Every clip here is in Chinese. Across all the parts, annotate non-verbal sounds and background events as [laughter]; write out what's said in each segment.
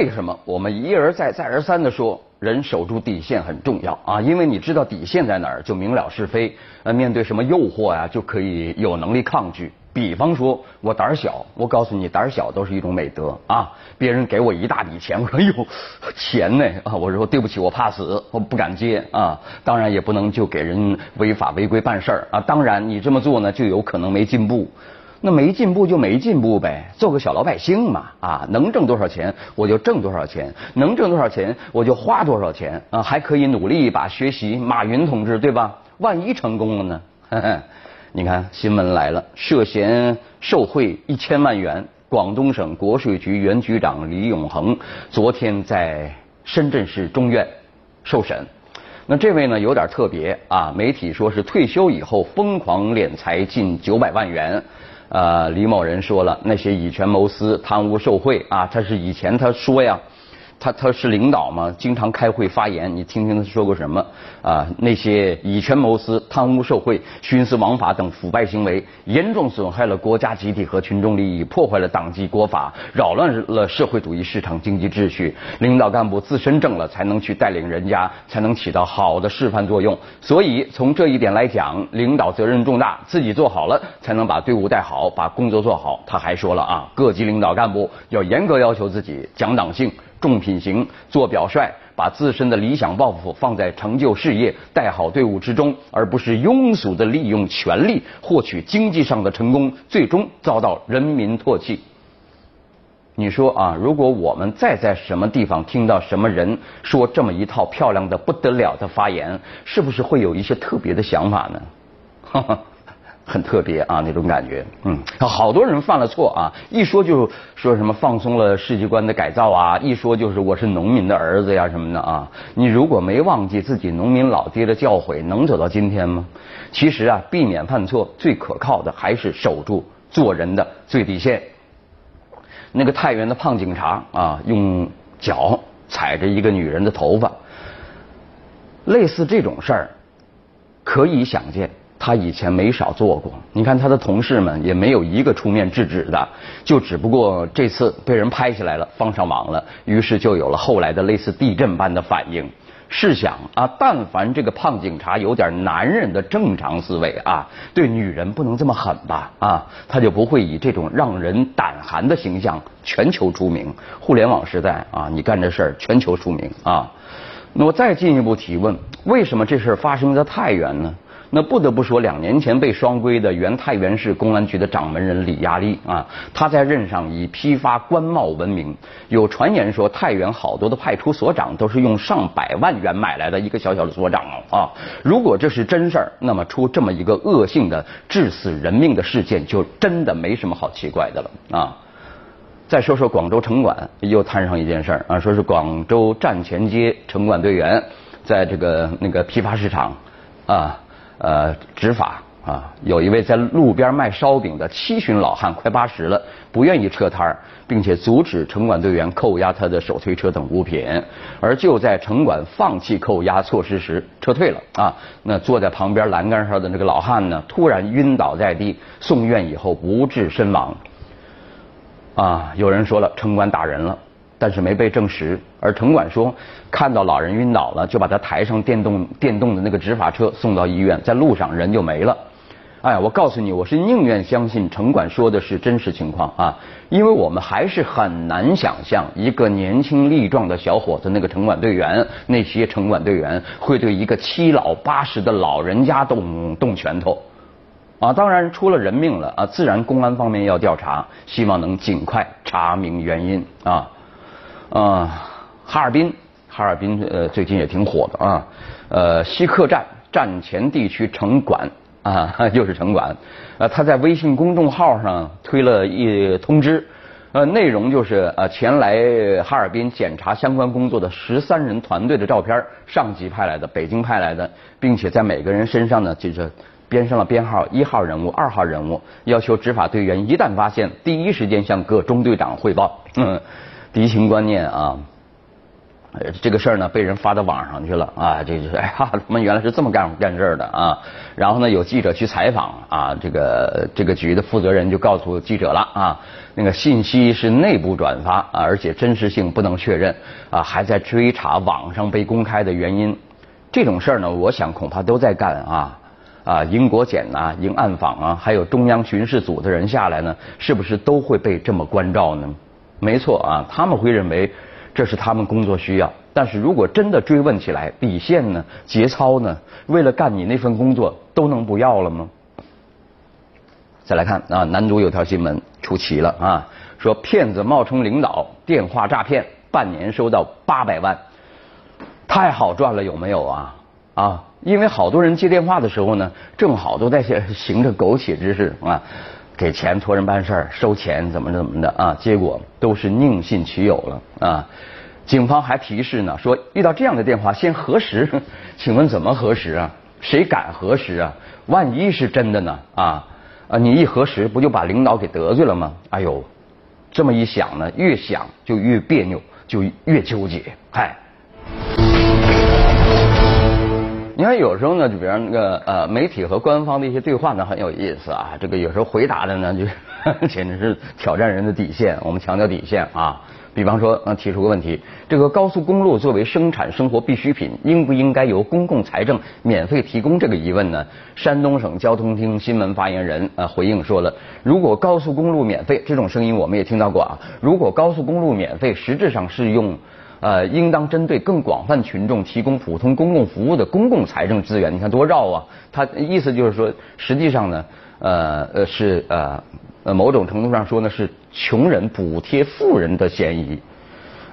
为什么我们一而再、再而三的说，人守住底线很重要啊？因为你知道底线在哪儿，就明了是非。呃，面对什么诱惑呀，就可以有能力抗拒。比方说，我胆小，我告诉你，胆小都是一种美德啊。别人给我一大笔钱，我说哟，钱呢啊？我说对不起，我怕死，我不敢接啊。当然也不能就给人违法违规办事儿啊。当然你这么做呢，就有可能没进步。那没进步就没进步呗，做个小老百姓嘛啊，能挣多少钱我就挣多少钱，能挣多少钱我就花多少钱啊，还可以努力一把学习马云同志对吧？万一成功了呢？[laughs] 你看新闻来了，涉嫌受贿一千万元，广东省国税局原局长李永恒昨天在深圳市中院受审。那这位呢有点特别啊，媒体说是退休以后疯狂敛财近九百万元。呃，李某人说了，那些以权谋私、贪污受贿啊，他是以前他说呀。他他是领导嘛，经常开会发言，你听听他说过什么啊？那些以权谋私、贪污受贿、徇私枉法等腐败行为，严重损害了国家集体和群众利益，破坏了党纪国法，扰乱了社会主义市场经济秩序。领导干部自身正了，才能去带领人家，才能起到好的示范作用。所以从这一点来讲，领导责任重大，自己做好了，才能把队伍带好，把工作做好。他还说了啊，各级领导干部要严格要求自己，讲党性。重品行，做表率，把自身的理想抱负放在成就事业、带好队伍之中，而不是庸俗的利用权力获取经济上的成功，最终遭到人民唾弃。你说啊，如果我们再在什么地方听到什么人说这么一套漂亮的不得了的发言，是不是会有一些特别的想法呢？哈哈。很特别啊，那种感觉，嗯，好多人犯了错啊，一说就说什么放松了世界观的改造啊，一说就是我是农民的儿子呀什么的啊，你如果没忘记自己农民老爹的教诲，能走到今天吗？其实啊，避免犯错最可靠的还是守住做人的最底线。那个太原的胖警察啊，用脚踩着一个女人的头发，类似这种事儿，可以想见。他以前没少做过，你看他的同事们也没有一个出面制止的，就只不过这次被人拍下来了，放上网了，于是就有了后来的类似地震般的反应。试想啊，但凡这个胖警察有点男人的正常思维啊，对女人不能这么狠吧啊，他就不会以这种让人胆寒的形象全球出名。互联网时代啊，你干这事全球出名啊。那我再进一步提问，为什么这事发生在太原呢？那不得不说，两年前被双规的原太原市公安局的掌门人李亚丽啊，他在任上以批发官帽闻名。有传言说，太原好多的派出所长都是用上百万元买来的一个小小的所长啊。如果这是真事儿，那么出这么一个恶性的致死人命的事件，就真的没什么好奇怪的了啊。再说说广州城管，又摊上一件事儿啊，说是广州站前街城管队员在这个那个批发市场啊。呃，执法啊，有一位在路边卖烧饼的七旬老汉，快八十了，不愿意撤摊儿，并且阻止城管队员扣押他的手推车等物品。而就在城管放弃扣押措施时，撤退了啊。那坐在旁边栏杆上的那个老汉呢，突然晕倒在地，送院以后不治身亡。啊，有人说了，城管打人了。但是没被证实，而城管说看到老人晕倒了，就把他抬上电动电动的那个执法车送到医院，在路上人就没了。哎，我告诉你，我是宁愿相信城管说的是真实情况啊，因为我们还是很难想象一个年轻力壮的小伙子，那个城管队员，那些城管队员会对一个七老八十的老人家动动拳头啊。当然出了人命了啊，自然公安方面要调查，希望能尽快查明原因啊。啊，哈尔滨，哈尔滨呃最近也挺火的啊。呃，西客站站前地区城管啊，[laughs] 又是城管。呃，他在微信公众号上推了一通知，呃，内容就是呃前来哈尔滨检查相关工作的十三人团队的照片，上级派来的，北京派来的，并且在每个人身上呢，就是编上了编号，一号人物，二号人物，要求执法队员一旦发现，第一时间向各中队长汇报。嗯。敌情观念啊，呃，这个事儿呢被人发到网上去了啊，这就是 [laughs] 哎呀，他们原来是这么干干事儿的啊。然后呢，有记者去采访啊，这个这个局的负责人就告诉记者了啊，那个信息是内部转发啊，而且真实性不能确认啊，还在追查网上被公开的原因。这种事儿呢，我想恐怕都在干啊啊，英国检呐，英暗访啊，还有中央巡视组的人下来呢，是不是都会被这么关照呢？没错啊，他们会认为。这是他们工作需要，但是如果真的追问起来，底线呢？节操呢？为了干你那份工作，都能不要了吗？再来看啊，南都有条新闻出奇了啊，说骗子冒充领导电话诈骗，半年收到八百万，太好赚了有没有啊？啊，因为好多人接电话的时候呢，正好都在行着苟且之事啊。给钱托人办事儿，收钱怎么怎么的啊？结果都是宁信其有了啊！警方还提示呢，说遇到这样的电话先核实，[laughs] 请问怎么核实啊？谁敢核实啊？万一是真的呢？啊啊！你一核实，不就把领导给得罪了吗？哎呦，这么一想呢，越想就越别扭，就越纠结，嗨。你看，有时候呢，就比方那个呃，媒体和官方的一些对话呢，很有意思啊。这个有时候回答的呢，就 [laughs] 简直是挑战人的底线。我们强调底线啊。比方说，呃，提出个问题：这个高速公路作为生产生活必需品，应不应该由公共财政免费提供？这个疑问呢，山东省交通厅新闻发言人呃回应说了：如果高速公路免费，这种声音我们也听到过啊。如果高速公路免费，实质上是用。呃，应当针对更广泛群众提供普通公共服务的公共财政资源。你看多绕啊！他意思就是说，实际上呢，呃呃是呃呃某种程度上说呢，是穷人补贴富人的嫌疑。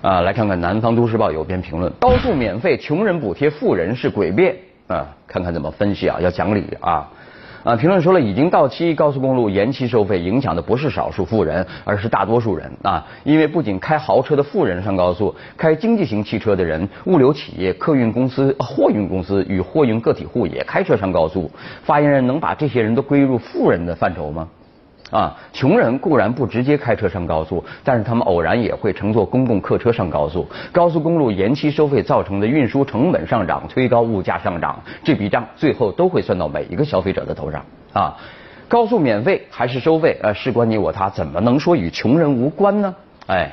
啊，来看看《南方都市报》有篇评论：高速免费，穷人补贴富人是诡辩。啊，看看怎么分析啊？要讲理啊！啊，评论说了，已经到期高速公路延期收费，影响的不是少数富人，而是大多数人啊！因为不仅开豪车的富人上高速，开经济型汽车的人、物流企业、客运公司、货运公司与货运个体户也开车上高速。发言人能把这些人都归入富人的范畴吗？啊，穷人固然不直接开车上高速，但是他们偶然也会乘坐公共客车上高速。高速公路延期收费造成的运输成本上涨，推高物价上涨，这笔账最后都会算到每一个消费者的头上。啊，高速免费还是收费，呃，事关你我他，怎么能说与穷人无关呢？哎，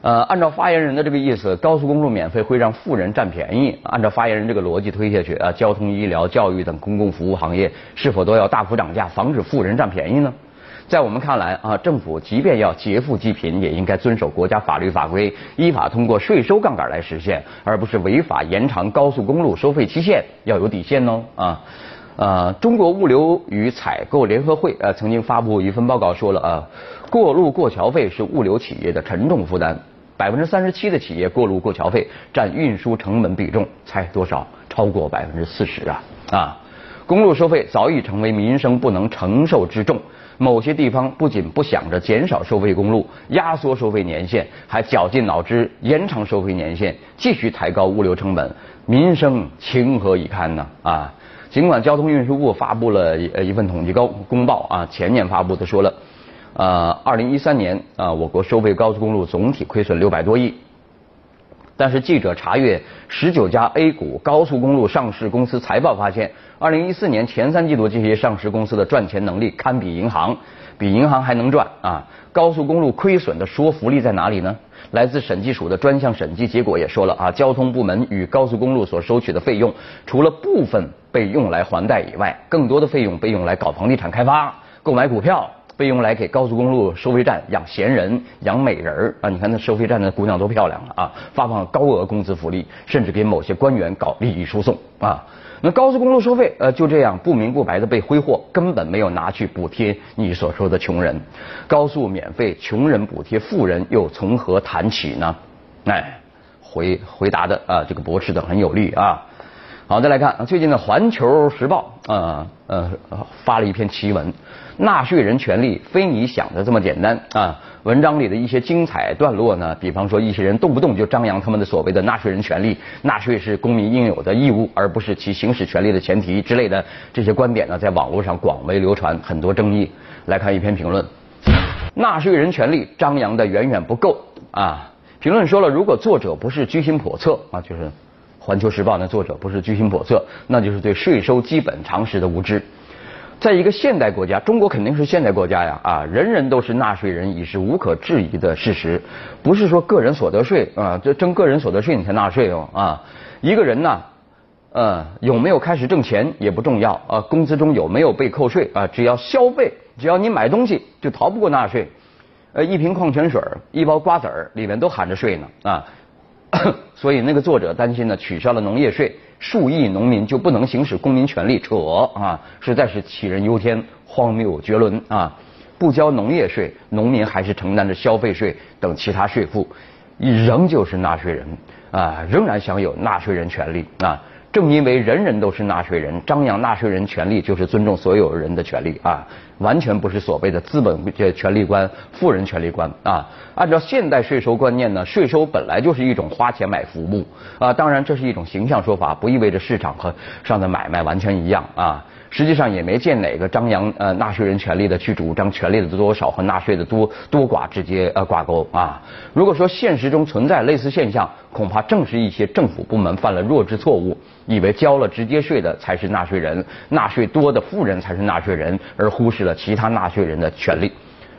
呃，按照发言人的这个意思，高速公路免费会让富人占便宜。按照发言人这个逻辑推下去，啊，交通、医疗、教育等公共服务行业是否都要大幅涨价，防止富人占便宜呢？在我们看来啊，政府即便要劫富济贫，也应该遵守国家法律法规，依法通过税收杠杆来实现，而不是违法延长高速公路收费期限，要有底线哦啊！呃，中国物流与采购联合会呃曾经发布一份报告说了啊，过路过桥费是物流企业的沉重负担，百分之三十七的企业过路过桥费占运输成本比重，猜多少？超过百分之四十啊啊！公路收费早已成为民生不能承受之重。某些地方不仅不想着减少收费公路、压缩收费年限，还绞尽脑汁延长收费年限，继续抬高物流成本，民生情何以堪呢？啊！尽管交通运输部发布了一份统计公公报啊，前年发布的说了，呃，二零一三年啊，我国收费高速公路总体亏损六百多亿。但是记者查阅十九家 A 股高速公路上市公司财报发现，二零一四年前三季度这些上市公司的赚钱能力堪比银行，比银行还能赚啊！高速公路亏损的说服力在哪里呢？来自审计署的专项审计结果也说了啊，交通部门与高速公路所收取的费用，除了部分被用来还贷以外，更多的费用被用来搞房地产开发、购买股票。被用来给高速公路收费站养闲人、养美人儿啊！你看那收费站的姑娘多漂亮啊！发放高额工资福利，甚至给某些官员搞利益输送啊！那高速公路收费呃就这样不明不白的被挥霍，根本没有拿去补贴你所说的穷人。高速免费，穷人补贴富人，又从何谈起呢？哎，回回答的啊，这个驳斥的很有力啊。好，再来看最近的《环球时报》啊呃发了一篇奇文。纳税人权利非你想的这么简单啊！文章里的一些精彩段落呢，比方说一些人动不动就张扬他们的所谓的纳税人权利，纳税是公民应有的义务，而不是其行使权利的前提之类的这些观点呢，在网络上广为流传，很多争议。来看一篇评论：纳税人权利张扬的远远不够啊！评论说了，如果作者不是居心叵测啊，就是《环球时报》的作者不是居心叵测，那就是对税收基本常识的无知。在一个现代国家，中国肯定是现代国家呀啊，人人都是纳税人已是无可置疑的事实。不是说个人所得税啊，这征个人所得税你才纳税哦啊。一个人呢，呃，有没有开始挣钱也不重要啊，工资中有没有被扣税啊，只要消费，只要你买东西，就逃不过纳税。呃，一瓶矿泉水，一包瓜子儿，里面都含着税呢啊！[coughs] 所以那个作者担心呢，取消了农业税，数亿农民就不能行使公民权利，扯啊！实在是杞人忧天，荒谬绝伦啊！不交农业税，农民还是承担着消费税等其他税负，仍旧是纳税人啊，仍然享有纳税人权利啊！正因为人人都是纳税人，张扬纳税人权利就是尊重所有人的权利啊，完全不是所谓的资本这权利观、富人权利观啊。按照现代税收观念呢，税收本来就是一种花钱买服务啊，当然这是一种形象说法，不意味着市场和上的买卖完全一样啊。实际上也没见哪个张扬呃纳税人权利的去主张权利的多少和纳税的多多寡直接呃挂钩啊。如果说现实中存在类似现象，恐怕正是一些政府部门犯了弱智错误，以为交了直接税的才是纳税人，纳税多的富人才是纳税人，而忽视了其他纳税人的权利。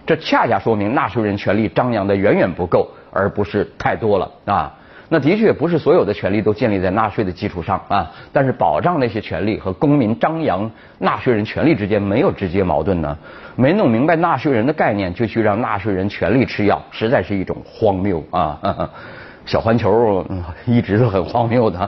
这恰恰说明纳税人权利张扬的远远不够，而不是太多了啊。那的确不是所有的权利都建立在纳税的基础上啊，但是保障那些权利和公民张扬纳税人权利之间没有直接矛盾呢？没弄明白纳税人的概念就去让纳税人权利吃药，实在是一种荒谬啊！小环球一直都很荒谬的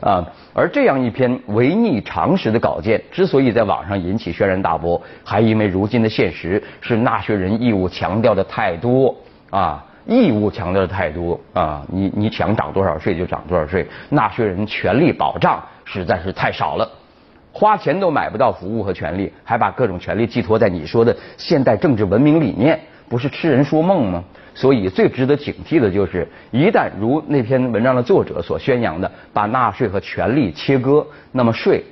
啊。而这样一篇违逆常识的稿件，之所以在网上引起轩然大波，还因为如今的现实是纳税人义务强调的太多啊。义务强调的太多啊，你你想涨多少税就涨多少税，纳税人权利保障实在是太少了，花钱都买不到服务和权利，还把各种权利寄托在你说的现代政治文明理念，不是痴人说梦吗？所以最值得警惕的就是，一旦如那篇文章的作者所宣扬的，把纳税和权利切割，那么税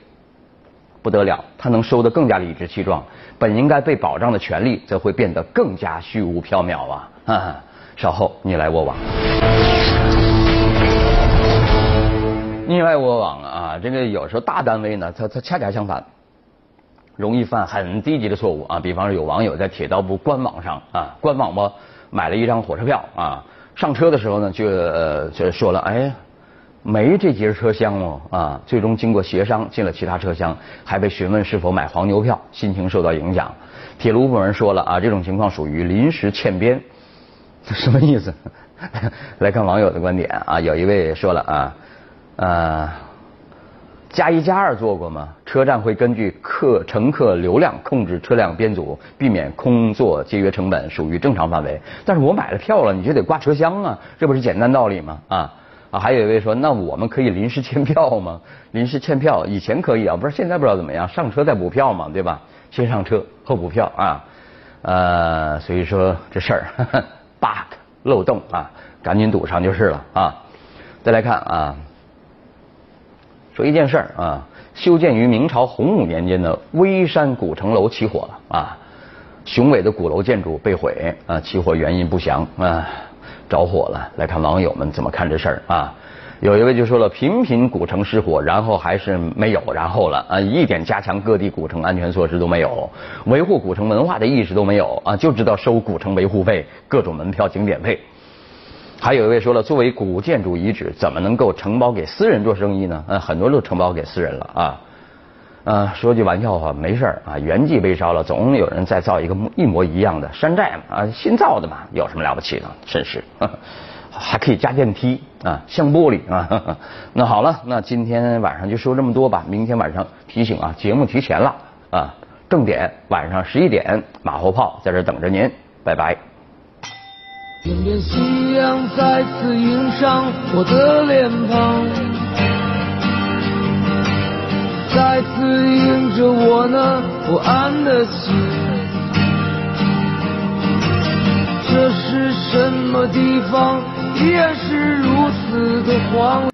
不得了，他能收得更加理直气壮，本应该被保障的权利则会变得更加虚无缥缈啊！哈哈稍后你来我往，你来我往啊！这个有时候大单位呢，它它恰恰相反，容易犯很低级的错误啊。比方说，有网友在铁道部官网上啊，官网吧买了一张火车票啊，上车的时候呢，就就说了，哎，没这节车厢哦啊。最终经过协商进了其他车厢，还被询问是否买黄牛票，心情受到影响。铁路部门说了啊，这种情况属于临时欠编。[laughs] 什么意思？[laughs] 来看网友的观点啊，有一位说了啊，呃，加一加二做过吗？车站会根据客乘客流量控制车辆编组，避免空座节约成本，属于正常范围。但是我买了票了，你就得挂车厢啊，这不是简单道理吗？啊啊，还有一位说，那我们可以临时签票吗？临时签票以前可以啊，不是现在不知道怎么样，上车再补票嘛，对吧？先上车后补票啊，呃，所以说这事儿。[laughs] bug 漏洞啊，赶紧堵上就是了啊！再来看啊，说一件事儿啊，修建于明朝洪武年间的微山古城楼起火了啊，雄伟的古楼建筑被毁啊，起火原因不详啊，着火了。来看网友们怎么看这事儿啊？有一位就说了，频频古城失火，然后还是没有然后了啊，一点加强各地古城安全措施都没有，维护古城文化的意识都没有啊，就知道收古城维护费、各种门票、景点费。还有一位说了，作为古建筑遗址，怎么能够承包给私人做生意呢？嗯，很多都承包给私人了啊。啊，说句玩笑话，没事儿啊，原迹被烧了，总有人再造一个一模一样的山寨嘛啊，新造的嘛，有什么了不起的？真是。还可以加电梯啊，像玻璃啊。[laughs] 那好了，那今天晚上就说这么多吧。明天晚上提醒啊，节目提前了啊，正点晚上十一点，马后炮在这等着您，拜拜。天夕阳再次映上我的脸庞，再次映着我那不安的心。这是什么地方？依然是如此的荒